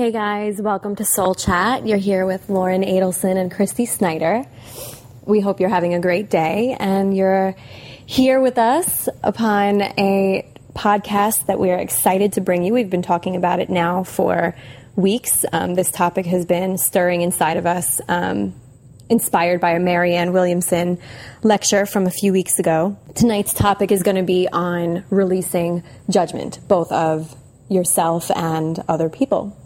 Hey guys, welcome to Soul Chat. You're here with Lauren Adelson and Christy Snyder. We hope you're having a great day and you're here with us upon a podcast that we're excited to bring you. We've been talking about it now for weeks. Um, this topic has been stirring inside of us, um, inspired by a Marianne Williamson lecture from a few weeks ago. Tonight's topic is going to be on releasing judgment, both of yourself and other people.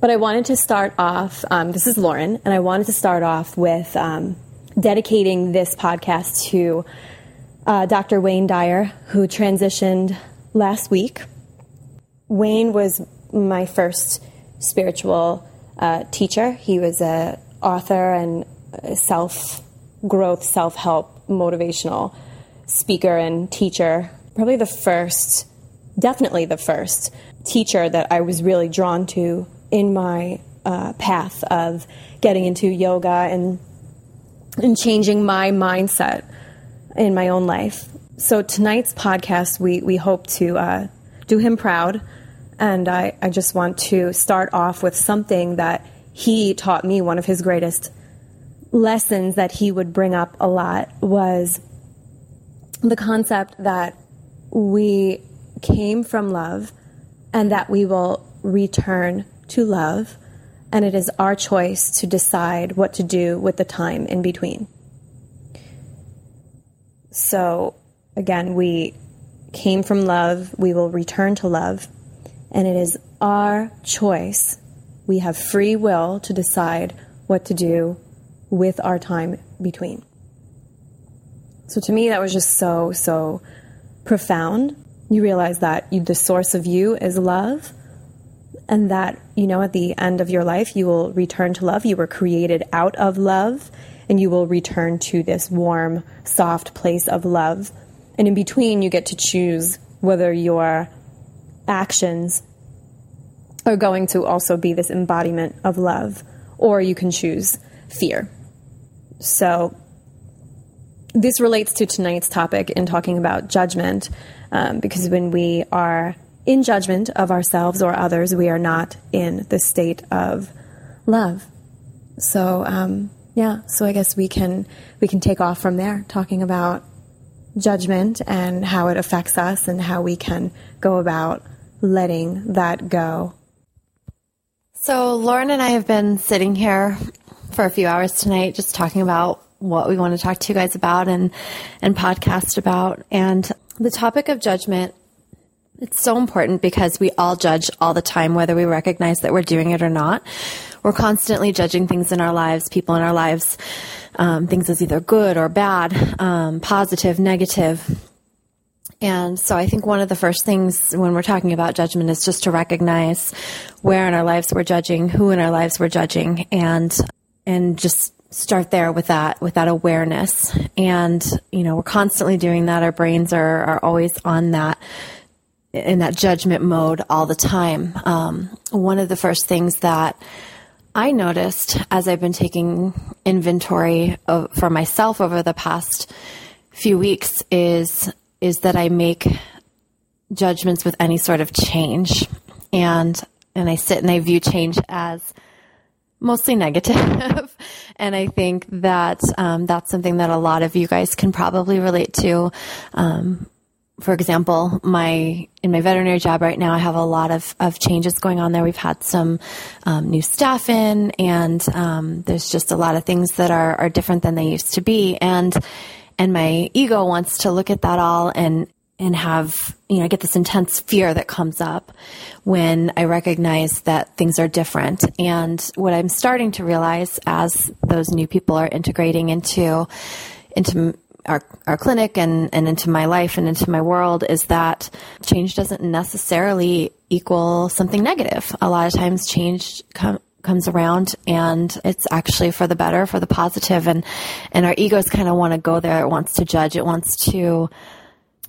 But I wanted to start off, um, this is Lauren, and I wanted to start off with um, dedicating this podcast to uh, Dr. Wayne Dyer, who transitioned last week. Wayne was my first spiritual uh, teacher. He was a author and self growth, self help, motivational speaker and teacher. Probably the first, definitely the first teacher that I was really drawn to in my uh, path of getting into yoga and and changing my mindset in my own life. So tonight's podcast, we we hope to uh, do him proud, and I I just want to start off with something that he taught me. One of his greatest lessons that he would bring up a lot was the concept that we came from love and that we will return to love, and it is our choice to decide what to do with the time in between. So, again, we came from love, we will return to love, and it is our choice. We have free will to decide what to do with our time between. So, to me, that was just so, so profound. You realize that you, the source of you is love, and that, you know, at the end of your life, you will return to love. You were created out of love, and you will return to this warm, soft place of love. And in between, you get to choose whether your actions are going to also be this embodiment of love, or you can choose fear. So, this relates to tonight's topic in talking about judgment, um, because when we are in judgment of ourselves or others, we are not in the state of love. So, um, yeah, so I guess we can we can take off from there, talking about judgment and how it affects us and how we can go about letting that go. So, Lauren and I have been sitting here for a few hours tonight, just talking about what we want to talk to you guys about and and podcast about, and the topic of judgment it's so important because we all judge all the time, whether we recognize that we're doing it or not. We're constantly judging things in our lives, people in our lives, um, things as either good or bad, um, positive, negative. And so I think one of the first things when we're talking about judgment is just to recognize where in our lives we're judging, who in our lives we're judging, and and just start there with that with that awareness. And you know, we're constantly doing that. Our brains are are always on that in that judgment mode all the time. Um, one of the first things that I noticed as I've been taking inventory of, for myself over the past few weeks is is that I make judgments with any sort of change, and and I sit and I view change as mostly negative. and I think that um, that's something that a lot of you guys can probably relate to. Um, for example, my in my veterinary job right now, I have a lot of, of changes going on there. We've had some um, new staff in, and um, there's just a lot of things that are, are different than they used to be. And and my ego wants to look at that all and and have you know I get this intense fear that comes up when I recognize that things are different. And what I'm starting to realize as those new people are integrating into into our, our clinic and, and into my life and into my world is that change doesn't necessarily equal something negative. A lot of times change com- comes around and it's actually for the better, for the positive and, and our egos kind of want to go there. It wants to judge. It wants to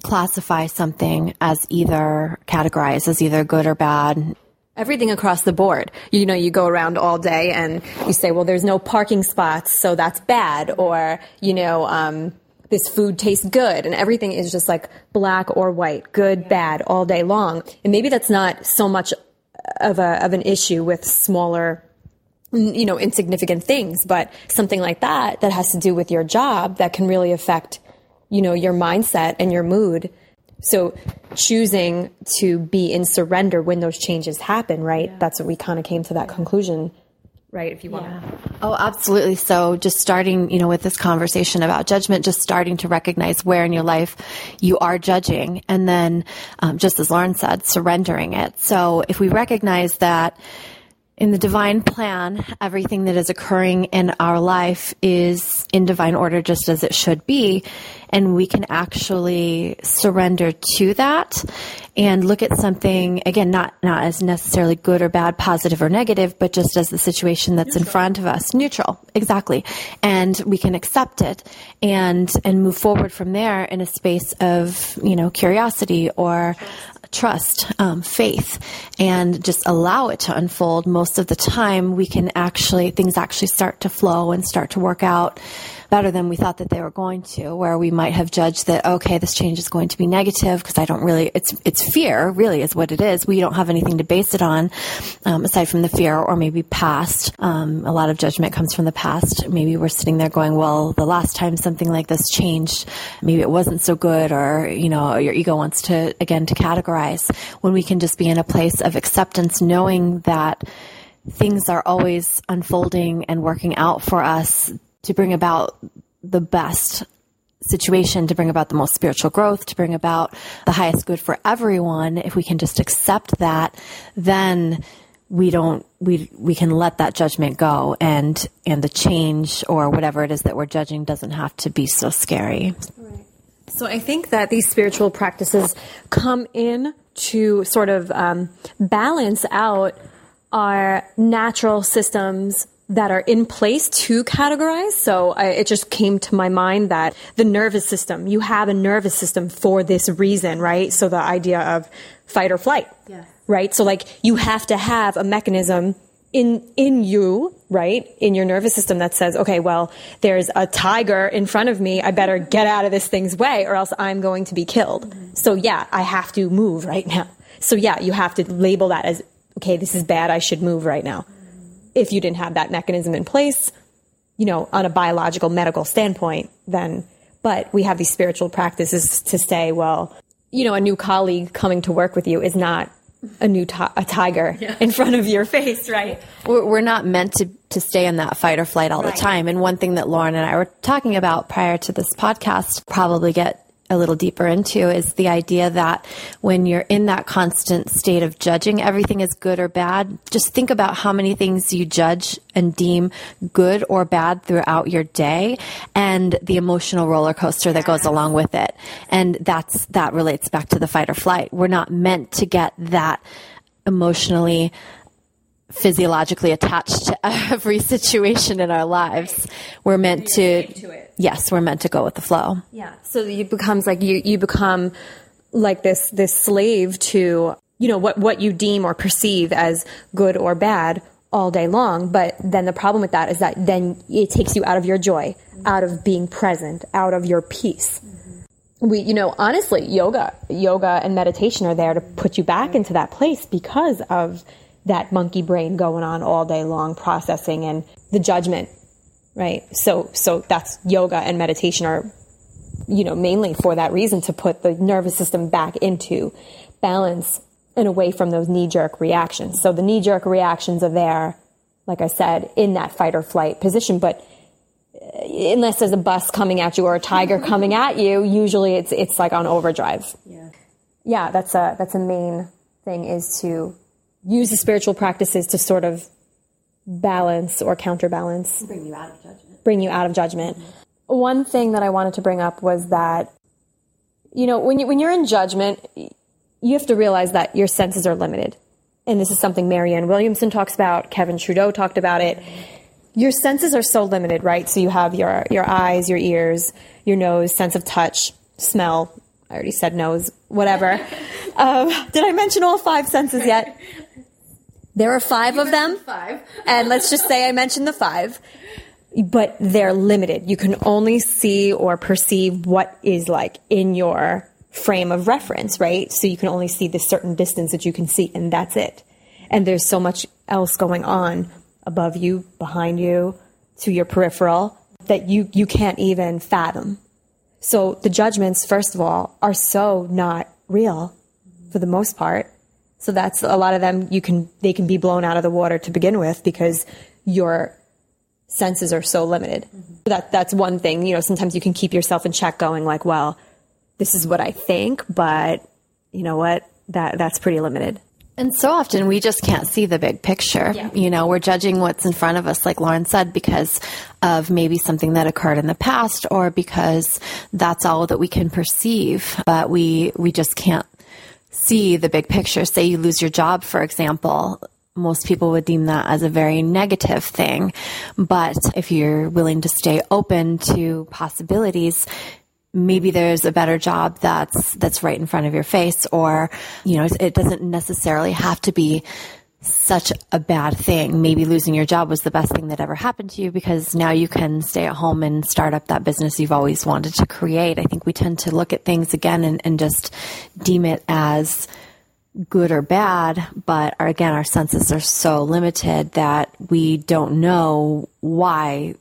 classify something as either categorized as either good or bad everything across the board. You know, you go around all day and you say, well, there's no parking spots, so that's bad. Or, you know, um, this food tastes good and everything is just like black or white, good, bad all day long. And maybe that's not so much of a of an issue with smaller you know insignificant things but something like that that has to do with your job that can really affect you know your mindset and your mood so choosing to be in surrender when those changes happen right yeah. that's what we kind of came to that yeah. conclusion right if you want yeah. oh absolutely so just starting you know with this conversation about judgment just starting to recognize where in your life you are judging and then um, just as lauren said surrendering it so if we recognize that in the divine plan, everything that is occurring in our life is in divine order just as it should be. And we can actually surrender to that and look at something, again, not, not as necessarily good or bad, positive or negative, but just as the situation that's neutral. in front of us. Neutral. Exactly. And we can accept it and, and move forward from there in a space of, you know, curiosity or trust, um, faith, and just allow it to unfold, most of the time we can actually, things actually start to flow and start to work out better than we thought that they were going to, where we might have judged that, okay, this change is going to be negative because I don't really, it's, it's fear really is what it is. We don't have anything to base it on, um, aside from the fear or maybe past. Um, a lot of judgment comes from the past. Maybe we're sitting there going, well, the last time something like this changed, maybe it wasn't so good or, you know, your ego wants to, again, to categorize when we can just be in a place of acceptance, knowing that things are always unfolding and working out for us to bring about the best situation, to bring about the most spiritual growth, to bring about the highest good for everyone, if we can just accept that, then we don't we we can let that judgment go and and the change or whatever it is that we're judging doesn't have to be so scary. Right. So I think that these spiritual practices come in to sort of um, balance out our natural systems that are in place to categorize. So I, it just came to my mind that the nervous system, you have a nervous system for this reason, right? So the idea of fight or flight, yeah. right? So like you have to have a mechanism in in you, right, in your nervous system that says, okay, well, there's a tiger in front of me. I better get out of this thing's way, or else I'm going to be killed. Mm-hmm. So yeah, I have to move right now. So yeah, you have to label that as okay, this is bad. I should move right now if you didn't have that mechanism in place, you know, on a biological medical standpoint, then, but we have these spiritual practices to say, well, you know, a new colleague coming to work with you is not a new a tiger yeah. in front of your face, right? We're not meant to, to stay in that fight or flight all right. the time. And one thing that Lauren and I were talking about prior to this podcast probably get a little deeper into is the idea that when you're in that constant state of judging everything is good or bad, just think about how many things you judge and deem good or bad throughout your day and the emotional roller coaster that goes along with it. And that's, that relates back to the fight or flight. We're not meant to get that emotionally physiologically attached to every situation in our lives. We're meant to, to yes, we're meant to go with the flow. Yeah. So it becomes like you, you become like this, this slave to, you know, what, what you deem or perceive as good or bad all day long. But then the problem with that is that then it takes you out of your joy, out of being present, out of your peace. We, you know, honestly, yoga, yoga and meditation are there to put you back into that place because of that monkey brain going on all day long processing and the judgment right? So so that's yoga and meditation are you know mainly for that reason to put the nervous system back into balance and away from those knee jerk reactions. So the knee jerk reactions are there like i said in that fight or flight position but uh, unless there's a bus coming at you or a tiger coming at you usually it's it's like on overdrive. Yeah. Yeah that's a that's a main thing is to use the spiritual practices to sort of balance or counterbalance. Bring you out of judgment. Bring you out of judgment. Mm-hmm. One thing that I wanted to bring up was that, you know, when, you, when you're in judgment, you have to realize that your senses are limited. And this is something Marianne Williamson talks about, Kevin Trudeau talked about it. Your senses are so limited, right? So you have your, your eyes, your ears, your nose, sense of touch, smell. I already said nose, whatever. um, did I mention all five senses yet? There are five you of them. Five. and let's just say I mentioned the five. But they're limited. You can only see or perceive what is like in your frame of reference, right? So you can only see the certain distance that you can see, and that's it. and there's so much else going on above you, behind you, to your peripheral that you, you can't even fathom. So the judgments, first of all, are so not real for the most part. So that's a lot of them you can, they can be blown out of the water to begin with because your senses are so limited. Mm-hmm. That, that's one thing, you know, sometimes you can keep yourself in check going like, well, this is what I think, but you know what? That, that's pretty limited. And so often we just can't see the big picture. Yeah. You know, we're judging what's in front of us, like Lauren said, because of maybe something that occurred in the past or because that's all that we can perceive. But we, we just can't see the big picture. Say you lose your job, for example. Most people would deem that as a very negative thing. But if you're willing to stay open to possibilities, maybe there's a better job that's that's right in front of your face or you know it doesn't necessarily have to be such a bad thing. Maybe losing your job was the best thing that ever happened to you because now you can stay at home and start up that business you've always wanted to create. I think we tend to look at things again and, and just deem it as good or bad but our, again our senses are so limited that we don't know why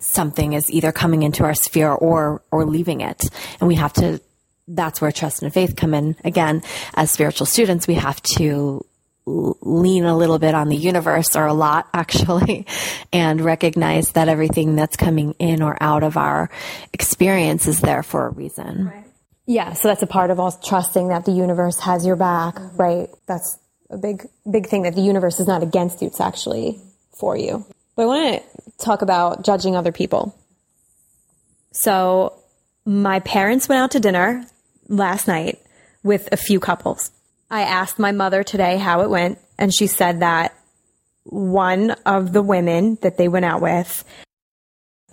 something is either coming into our sphere or or leaving it and we have to that's where trust and faith come in again as spiritual students we have to lean a little bit on the universe or a lot actually and recognize that everything that's coming in or out of our experience is there for a reason right. yeah so that's a part of us trusting that the universe has your back mm-hmm. right that's a big big thing that the universe is not against you it's actually for you but i want to talk about judging other people. So, my parents went out to dinner last night with a few couples. I asked my mother today how it went, and she said that one of the women that they went out with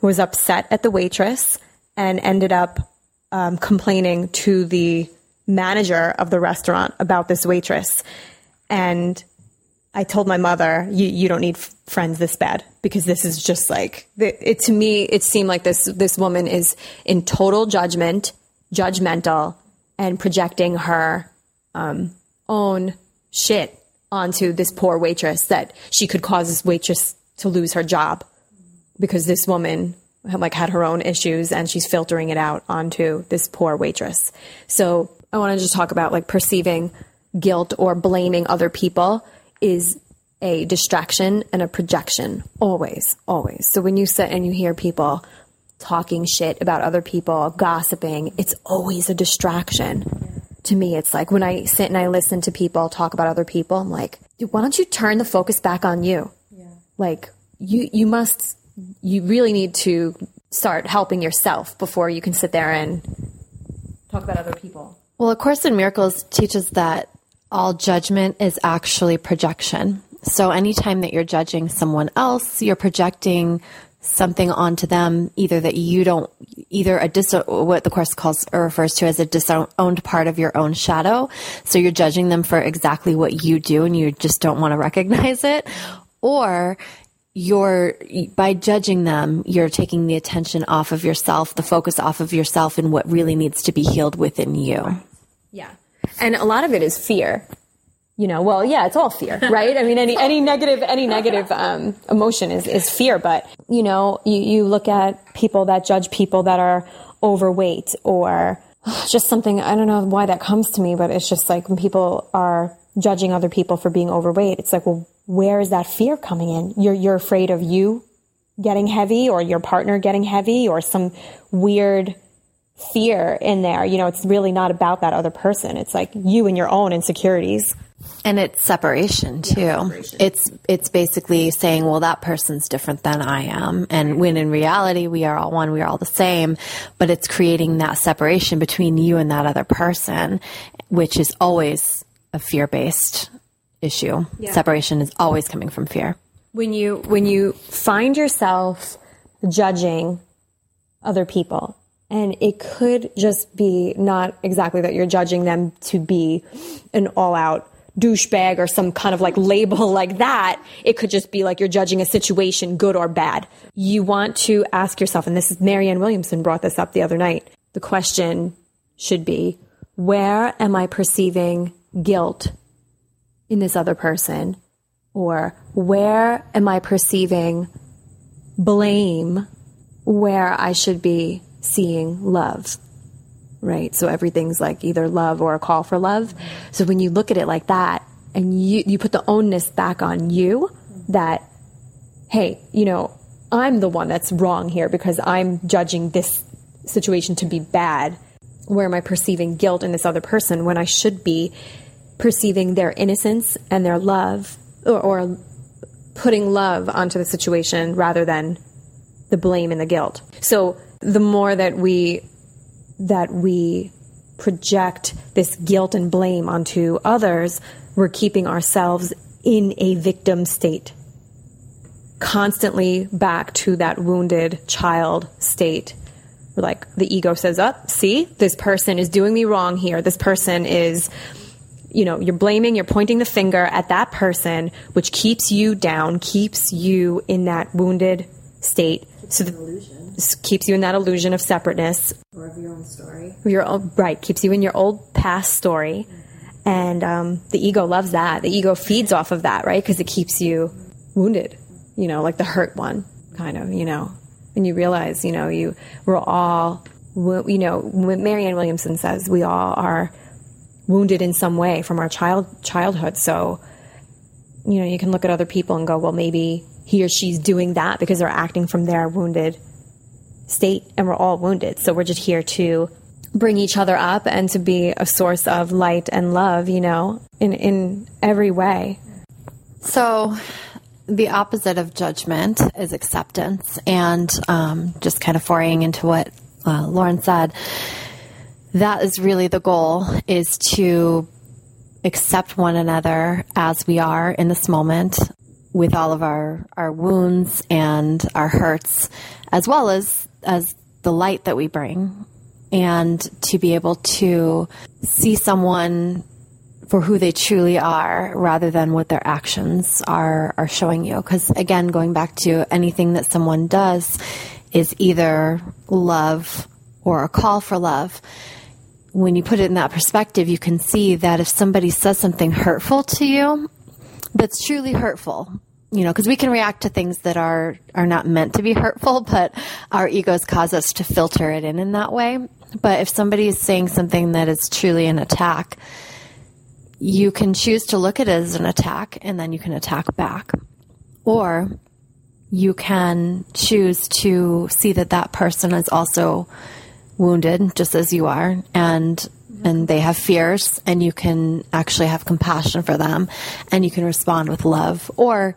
was upset at the waitress and ended up um, complaining to the manager of the restaurant about this waitress. And I told my mother, you, you don't need friends this bad because this is just like, it, it, to me, it seemed like this, this woman is in total judgment, judgmental and projecting her, um, own shit onto this poor waitress that she could cause this waitress to lose her job because this woman like had her own issues and she's filtering it out onto this poor waitress. So I want to just talk about like perceiving guilt or blaming other people is a distraction and a projection always always. So when you sit and you hear people talking shit about other people gossiping it's always a distraction. To me it's like when i sit and i listen to people talk about other people i'm like why don't you turn the focus back on you? Yeah. like you you must you really need to start helping yourself before you can sit there and talk about other people. Well a course in miracles teaches that all judgment is actually projection. So anytime that you're judging someone else, you're projecting something onto them, either that you don't, either a dis, what the course calls or refers to as a disowned part of your own shadow. So you're judging them for exactly what you do and you just don't want to recognize it. Or you're, by judging them, you're taking the attention off of yourself, the focus off of yourself and what really needs to be healed within you. Yeah. And a lot of it is fear. You know, well, yeah, it's all fear, right? I mean, any, any negative, any negative, um, emotion is, is fear. But, you know, you, you look at people that judge people that are overweight or just something, I don't know why that comes to me, but it's just like when people are judging other people for being overweight, it's like, well, where is that fear coming in? You're, you're afraid of you getting heavy or your partner getting heavy or some weird fear in there. You know, it's really not about that other person. It's like you and your own insecurities. And it's separation too. Yeah, separation. It's it's basically saying, well, that person's different than I am, and when in reality we are all one, we are all the same. But it's creating that separation between you and that other person, which is always a fear based issue. Yeah. Separation is always coming from fear. When you when you find yourself judging other people and it could just be not exactly that you're judging them to be an all out douchebag or some kind of like label like that. It could just be like you're judging a situation, good or bad. You want to ask yourself, and this is Marianne Williamson brought this up the other night. The question should be, where am I perceiving guilt in this other person? Or where am I perceiving blame where I should be seeing love? Right. So everything's like either love or a call for love. So when you look at it like that and you, you put the onus back on you that, hey, you know, I'm the one that's wrong here because I'm judging this situation to be bad. Where am I perceiving guilt in this other person when I should be perceiving their innocence and their love or, or putting love onto the situation rather than the blame and the guilt. So the more that we that we project this guilt and blame onto others, we're keeping ourselves in a victim state. Constantly back to that wounded child state. Like the ego says, up, oh, see, this person is doing me wrong here. This person is you know, you're blaming, you're pointing the finger at that person, which keeps you down, keeps you in that wounded state. Keeps so the, keeps you in that illusion of separateness or of your own story. Your own, right, keeps you in your old past story, mm-hmm. and um, the ego loves that. The ego feeds off of that, right? Because it keeps you wounded. You know, like the hurt one, kind of. You know, and you realize, you know, you we're all, you know, Marianne Williamson says we all are wounded in some way from our child childhood. So, you know, you can look at other people and go, well, maybe he or she's doing that because they're acting from their wounded state, and we're all wounded. So we're just here to bring each other up and to be a source of light and love, you know, in in every way. So the opposite of judgment is acceptance, and um, just kind of foraying into what uh, Lauren said that is really the goal is to accept one another as we are in this moment with all of our, our wounds and our hurts as well as as the light that we bring and to be able to see someone for who they truly are rather than what their actions are are showing you. Because again going back to anything that someone does is either love or a call for love. When you put it in that perspective, you can see that if somebody says something hurtful to you, that's truly hurtful, you know, because we can react to things that are are not meant to be hurtful, but our egos cause us to filter it in in that way. But if somebody is saying something that is truly an attack, you can choose to look at it as an attack, and then you can attack back, or you can choose to see that that person is also wounded just as you are and and they have fears and you can actually have compassion for them and you can respond with love. Or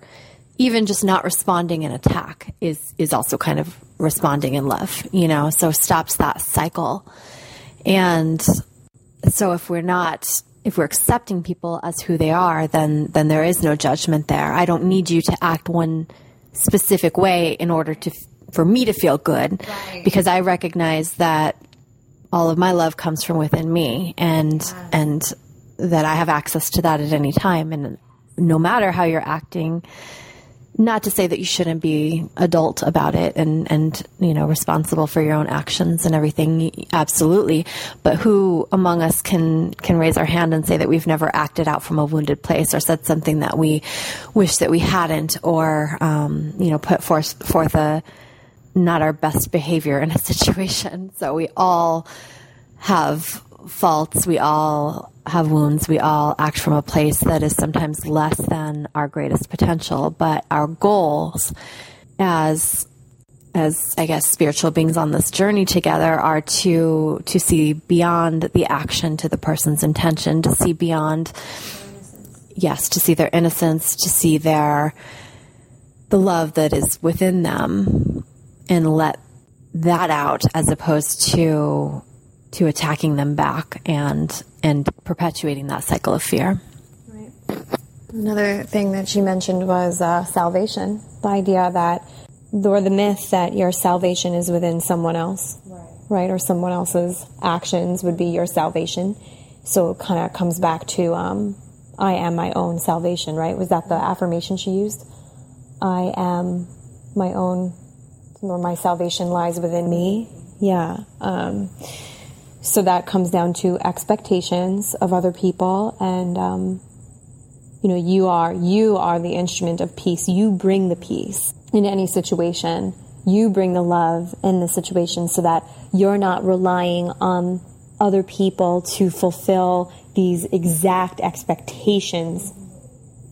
even just not responding in attack is is also kind of responding in love you know? So stops that cycle. And so if we're not if we're accepting people as who they are then then there is no judgment there. I don't need you to act one specific way in order to for me to feel good. Right. because I recognize that all of my love comes from within me and and that I have access to that at any time. And no matter how you're acting not to say that you shouldn't be adult about it and and you know responsible for your own actions and everything absolutely. But who among us can can raise our hand and say that we've never acted out from a wounded place or said something that we wish that we hadn't or um, you know put forth forth a not our best behavior in a situation. So we all have faults. We all have wounds. We all act from a place that is sometimes less than our greatest potential. But our goals as as I guess spiritual beings on this journey together are to to see beyond the action to the person's intention, to see beyond yes, to see their innocence, to see their the love that is within them and let that out as opposed to to attacking them back and and perpetuating that cycle of fear. Right. Another thing that she mentioned was uh, salvation. The idea that, or the myth that your salvation is within someone else, right? right? Or someone else's actions would be your salvation. So it kind of comes back to um, I am my own salvation, right? Was that the affirmation she used? I am my own or my salvation lies within me. Yeah. Um, so that comes down to expectations of other people and um, You know, you are you are the instrument of peace. You bring the peace in any situation. You bring the love in the situation so that you're not relying on other people to fulfill these exact expectations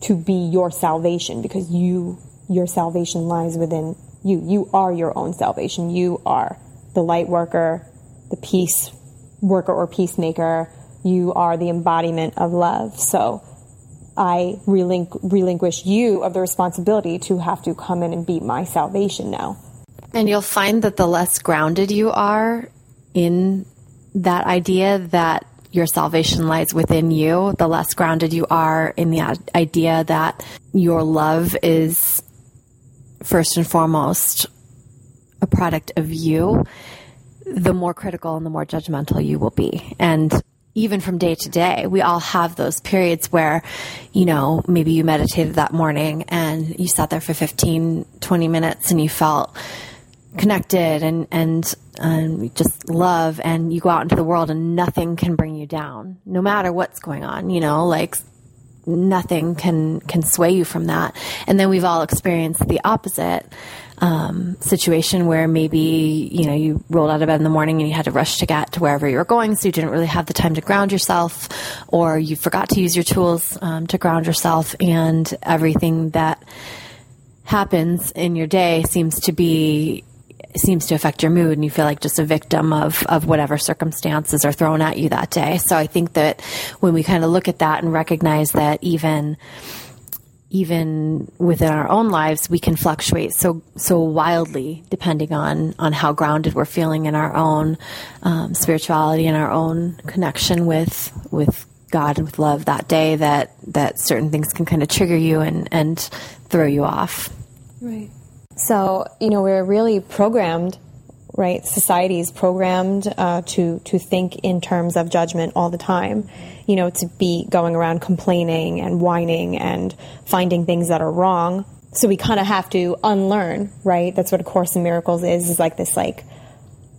to be your salvation because you your salvation lies within you. You are your own salvation. You are the light worker, the peace worker or peacemaker. You are the embodiment of love. So I relinqu- relinquish you of the responsibility to have to come in and be my salvation now. And you'll find that the less grounded you are in that idea that your salvation lies within you, the less grounded you are in the idea that your love is first and foremost a product of you, the more critical and the more judgmental you will be. And even from day to day, we all have those periods where, you know, maybe you meditated that morning and you sat there for 15, 20 minutes and you felt connected and, and, and just love and you go out into the world and nothing can bring you down, no matter what's going on, you know, like nothing can can sway you from that. And then we've all experienced the opposite um, situation where maybe you know you rolled out of bed in the morning and you had to rush to get to wherever you were going, so you didn't really have the time to ground yourself, or you forgot to use your tools um, to ground yourself, and everything that happens in your day seems to be seems to affect your mood and you feel like just a victim of, of whatever circumstances are thrown at you that day. So I think that when we kind of look at that and recognize that even even within our own lives, we can fluctuate so so wildly depending on on how grounded we're feeling in our own um, spirituality and our own connection with with God and with love that day. That that certain things can kind of trigger you and and throw you off. Right. So, you know, we're really programmed, right? Society is programmed uh, to, to think in terms of judgment all the time, you know, to be going around complaining and whining and finding things that are wrong. So we kind of have to unlearn, right? That's what A Course in Miracles is, is like this, like,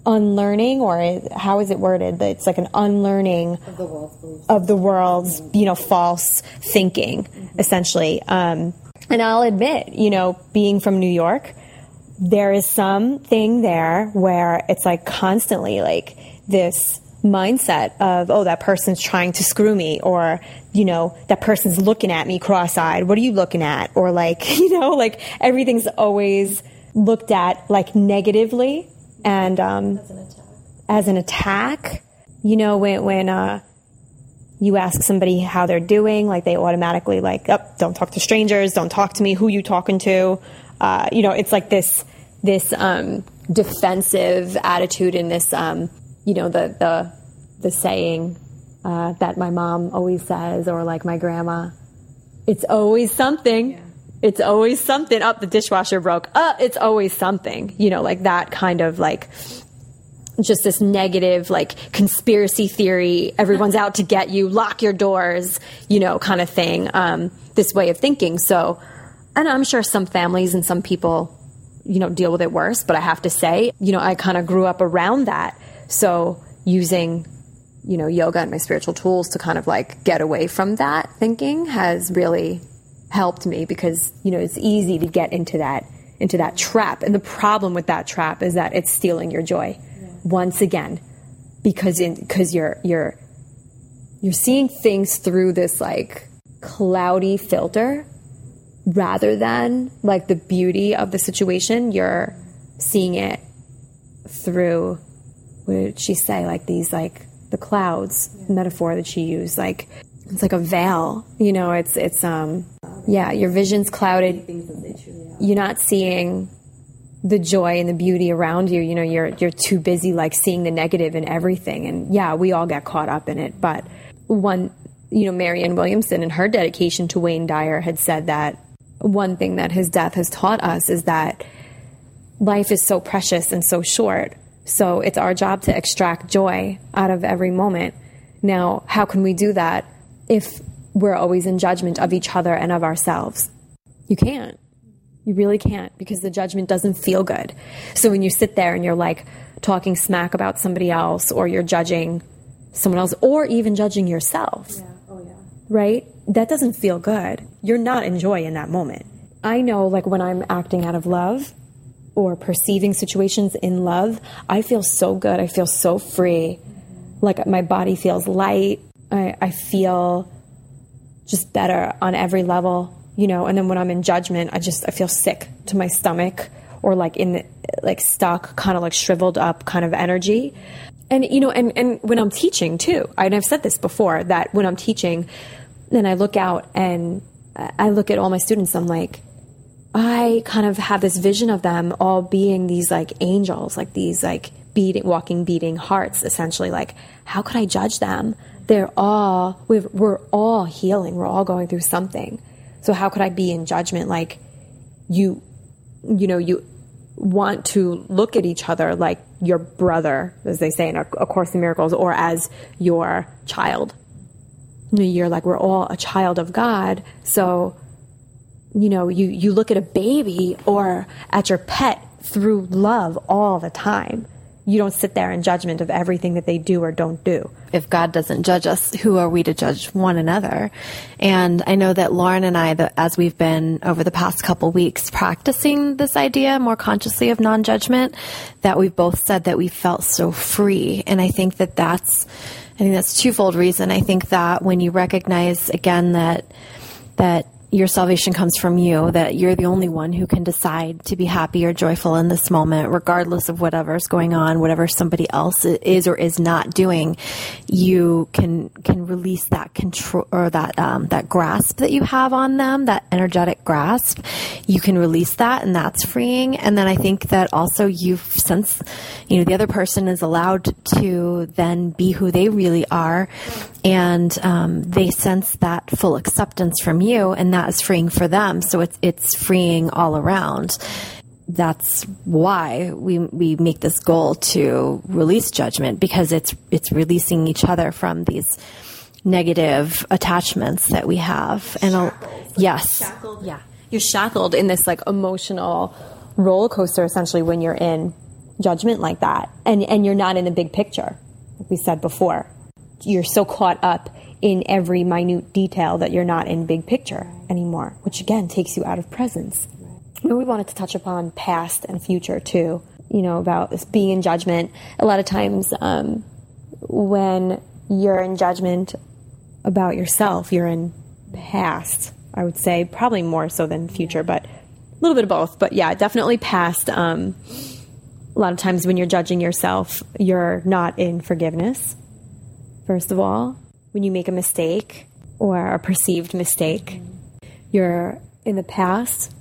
unlearning or how is it worded it's like an unlearning of the world's, of the world's you know false thinking mm-hmm. essentially um, and I'll admit, you know, being from New York, there is something there where it's like constantly like this mindset of, oh, that person's trying to screw me, or, you know, that person's looking at me cross eyed. What are you looking at? Or like, you know, like everything's always looked at like negatively and um, as, an as an attack. You know, when, when, uh, you ask somebody how they're doing, like they automatically like, oh, don't talk to strangers, don't talk to me, who you talking to? Uh, you know, it's like this this um, defensive attitude and this, um, you know, the the the saying uh, that my mom always says, or like my grandma, it's always something. Yeah. It's always something. Up, oh, the dishwasher broke. Uh, it's always something. You know, like that kind of like just this negative like conspiracy theory everyone's out to get you lock your doors you know kind of thing um, this way of thinking. So and i'm sure some families and some people you know deal with it worse but i have to say you know i kind of grew up around that. So using you know yoga and my spiritual tools to kind of like get away from that thinking has really helped me because you know it's easy to get into that into that trap. And the problem with that trap is that it's stealing your joy once again because in because you're you're you're seeing things through this like cloudy filter. Rather than like the beauty of the situation you're seeing it through what did she say like these like the clouds yeah. metaphor that she used like it's like a veil you know it's it's um yeah your vision's clouded. You're not seeing the joy and the beauty around you. You know, you're you're too busy like seeing the negative in everything. And yeah, we all get caught up in it. But one, you know, Marianne Williamson in her dedication to Wayne Dyer had said that one thing that his death has taught us is that life is so precious and so short. So it's our job to extract joy out of every moment. Now, how can we do that if we're always in judgment of each other and of ourselves? You can't. You really can't because the judgment doesn't feel good. So when you sit there and you're like talking smack about somebody else or you're judging someone else or even judging yourself. Yeah. Oh, yeah. Right? that doesn't feel good. You're not in joy in that moment. I know, like, when I'm acting out of love or perceiving situations in love, I feel so good. I feel so free. Like, my body feels light. I, I feel just better on every level, you know. And then when I'm in judgment, I just, I feel sick to my stomach or like in like stuck, kind of like shriveled up kind of energy. And, you know, and, and when I'm teaching too, and I've said this before that when I'm teaching, then I look out and I look at all my students, I'm like, I kind of have this vision of them all being these like angels, like these like beating, walking, beating hearts, essentially. Like, how could I judge them? They're all, we are all healing. We're all going through something. So how could I be in judgment? Like, you, you know, you want to look at each other like your brother, as they say in A Course in Miracles, or as your child. You're like, we're all a child of God. So, you know, you, you look at a baby or at your pet through love all the time. You don't sit there in judgment of everything that they do or don't do. If God doesn't judge us, who are we to judge one another? And I know that Lauren and I, as we've been over the past couple weeks practicing this idea more consciously of non-judgment, that we've both said that we felt so free. And I think that that's, I think that's twofold reason. I think that when you recognize again that, that your salvation comes from you, that you're the only one who can decide to be happy or joyful in this moment, regardless of whatever's going on, whatever somebody else is or is not doing. You can can release that control or that um, that grasp that you have on them, that energetic grasp. You can release that, and that's freeing. And then I think that also you've since you know, the other person is allowed to then be who they really are, and um, they sense that full acceptance from you, and that is freeing for them. So it's it's freeing all around. That's why we we make this goal to release judgment because it's it's releasing each other from these negative attachments that we have. And yes, shackled. yeah, you're shackled in this like emotional roller coaster essentially when you're in judgment like that, and and you're not in the big picture, like we said before. You're so caught up in every minute detail that you're not in big picture anymore, which again takes you out of presence. We wanted to touch upon past and future too, you know, about this being in judgment. A lot of times um, when you're in judgment about yourself, you're in past, I would say, probably more so than future, but a little bit of both. But yeah, definitely past. Um, a lot of times when you're judging yourself, you're not in forgiveness, first of all when you make a mistake or a perceived mistake. You're in the past,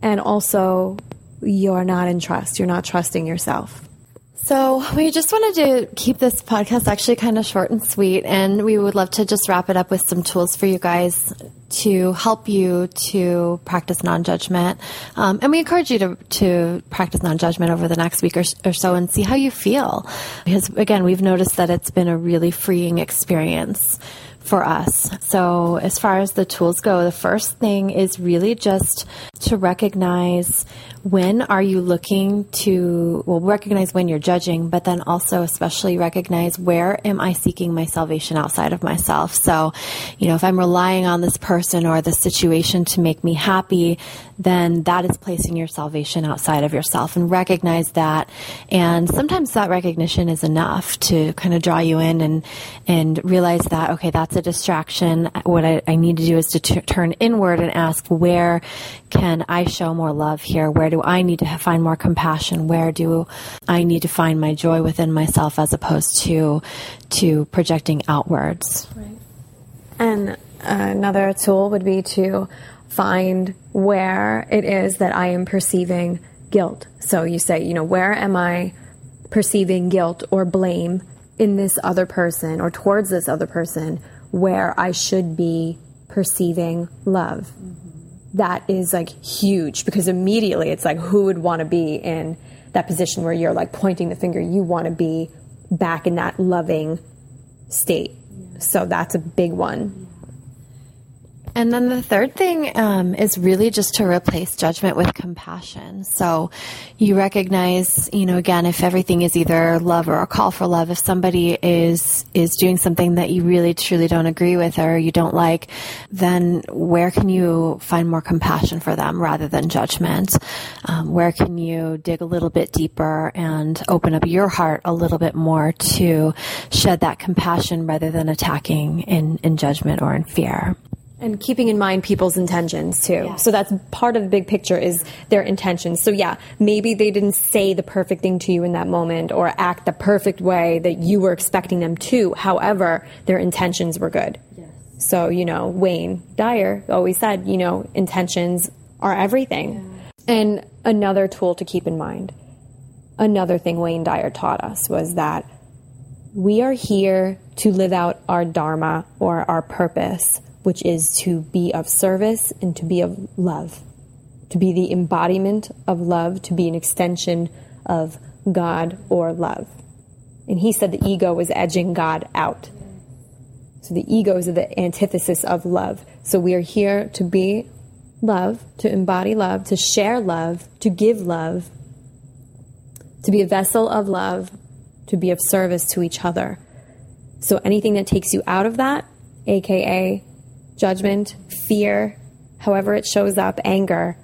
and also you're not in trust. You're not trusting yourself. So, we just wanted to keep this podcast actually kind of short and sweet, and we would love to just wrap it up with some tools for you guys to help you to practice non judgment. Um, and we encourage you to, to practice non judgment over the next week or, or so and see how you feel. Because, again, we've noticed that it's been a really freeing experience for us. So, as far as the tools go, the first thing is really just to recognize when are you looking to, well, recognize when you're judging, but then also especially recognize where am I seeking my salvation outside of myself. So, you know, if I'm relying on this person or the situation to make me happy, then that is placing your salvation outside of yourself and recognize that. And sometimes that recognition is enough to kind of draw you in and, and realize that, okay, that's a distraction. What I, I need to do is to t- turn inward and ask, where can I show more love here? Where do I need to find more compassion? Where do I need to find my joy within myself as opposed to to projecting outwards? Right. And uh, another tool would be to find where it is that I am perceiving guilt. So you say, you know, where am I perceiving guilt or blame in this other person or towards this other person where I should be perceiving love? that is like huge because immediately it's like who would want to be in that position where you're like pointing the finger? You want to be back in that loving state. So that's a big one And then the third thing um, is really just to replace judgment with compassion. So you recognize, you know, again, if everything is either love or a call for love, if somebody is is doing something that you really truly don't agree with or you don't like, then where can you find more compassion for them rather than judgment? Um, where can you dig a little bit deeper and open up your heart a little bit more to shed that compassion rather than attacking in, in judgment or in fear? And keeping in mind people's intentions too. Yeah. So that's part of the big picture is their intentions. So yeah, maybe they didn't say the perfect thing to you in that moment or act the perfect way that you were expecting them to. However, their intentions were good. Yes. So, you know, Wayne Dyer always said, you know, intentions are everything. Yeah. And another tool to keep in mind. Another thing Wayne Dyer taught us was that we are here to live out our dharma or our purpose which is to be of service and to be of love, to be the embodiment of love, to be an extension of God or love. And he said the ego was edging God out. So the ego is the antithesis of love. So we are here to be love, to embody love, to share love, to give love, to be a vessel of love, to be of service to each other. So anything that takes you out of that, aka judgment, fear, however it shows up, anger,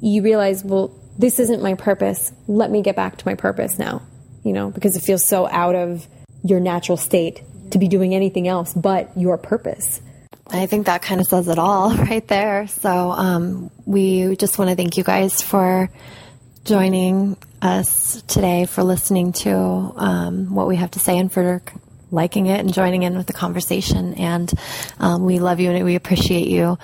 you realize, well, this isn't my purpose. Let me get back to my purpose now, you know, because it feels so out of your natural state to be doing anything else but your purpose. I think that kind of says it all right there. So, um, we just want to thank you guys for joining us today, for listening to um, what we have to say, and for liking it and joining in with the conversation. And um, we love you and we appreciate you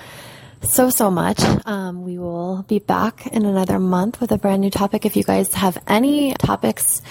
so, so much. Um, we will be back in another month with a brand new topic. If you guys have any topics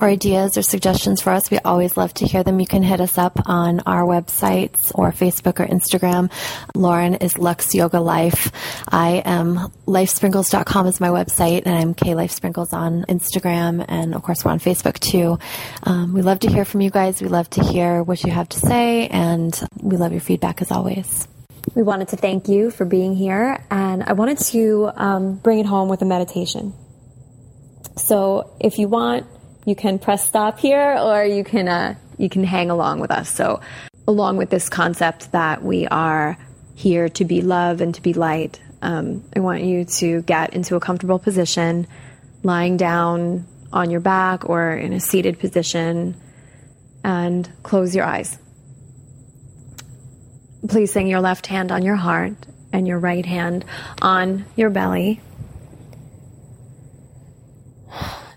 or ideas or suggestions for us, we always love to hear them. You can hit us up on our websites or Facebook or Instagram. Lauren is Lux Yoga Life. I am lifesprinkles.com is my website and I'm K Life Sprinkles on Instagram and of course we're on Facebook too. Um, we love to hear from you guys. We love to hear what you have to say and we love your feedback as always. We wanted to thank you for being here and I wanted to um, bring it home with a meditation. So if you want you can press stop here or you can uh, you can hang along with us. So along with this concept that we are here to be love and to be light, um, I want you to get into a comfortable position, lying down on your back or in a seated position, and close your eyes. Placing your left hand on your heart and your right hand on your belly.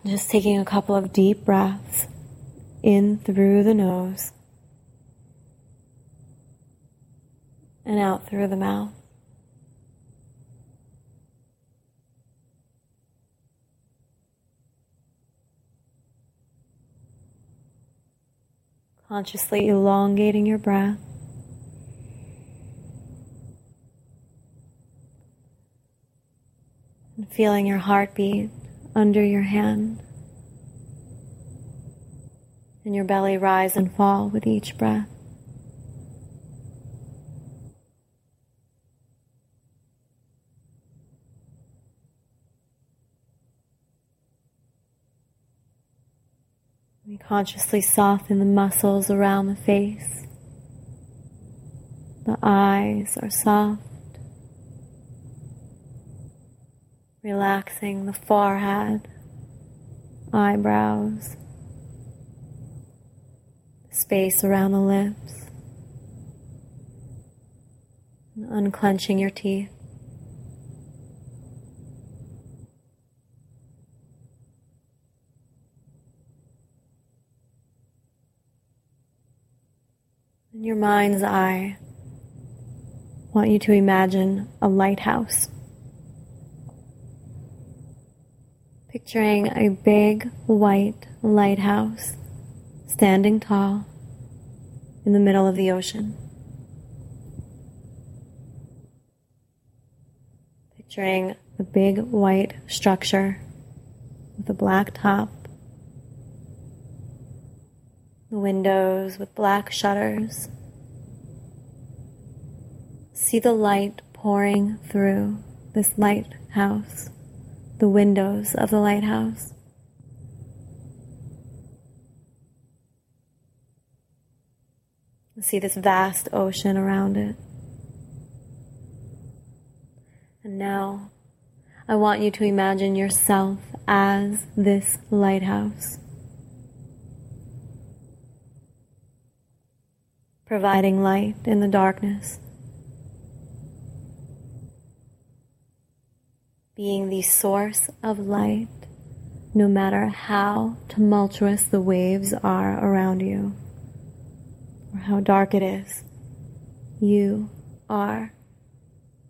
Just taking a couple of deep breaths in through the nose and out through the mouth. Consciously elongating your breath. Feeling your heartbeat under your hand, and your belly rise and fall with each breath. We consciously soften the muscles around the face. The eyes are soft. Relaxing the forehead, eyebrows, space around the lips, unclenching your teeth. In your mind's eye, I want you to imagine a lighthouse. Picturing a big white lighthouse standing tall in the middle of the ocean. Picturing a big white structure with a black top, the windows with black shutters, See the light pouring through this lighthouse, the windows of the lighthouse. See this vast ocean around it. And now I want you to imagine yourself as this lighthouse, providing light in the darkness, being the source of light no matter how tumultuous the waves are around you or how dark it is. You are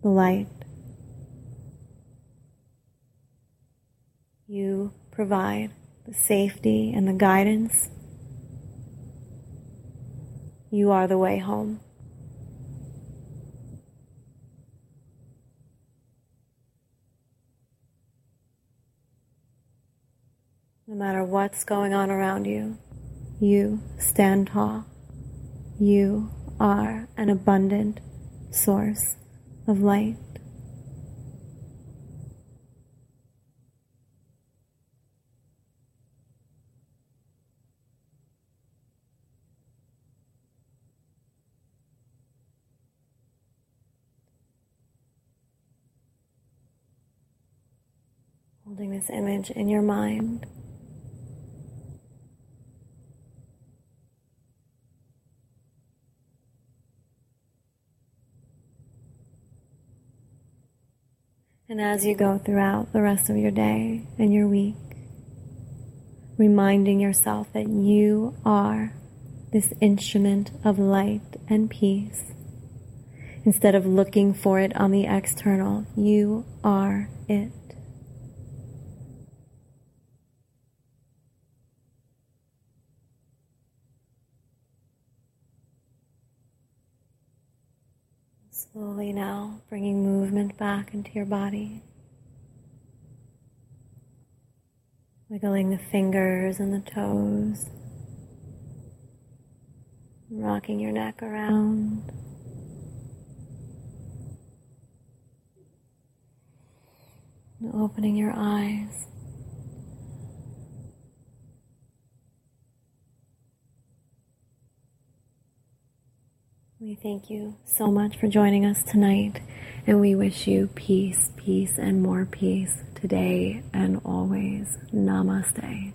the light. You provide the safety and the guidance. You are the way home. No matter what's going on around you, you stand tall. You are an abundant source of light. holding this image in your mind. And as you go throughout the rest of your day and your week, reminding yourself that you are this instrument of light and peace. Instead of looking for it on the external, you are it. Slowly now, bringing movement back into your body. Wiggling the fingers and the toes. Rocking your neck around. And opening your eyes. We thank you so much for joining us tonight, and we wish you peace, peace, and more peace today and always. Namaste.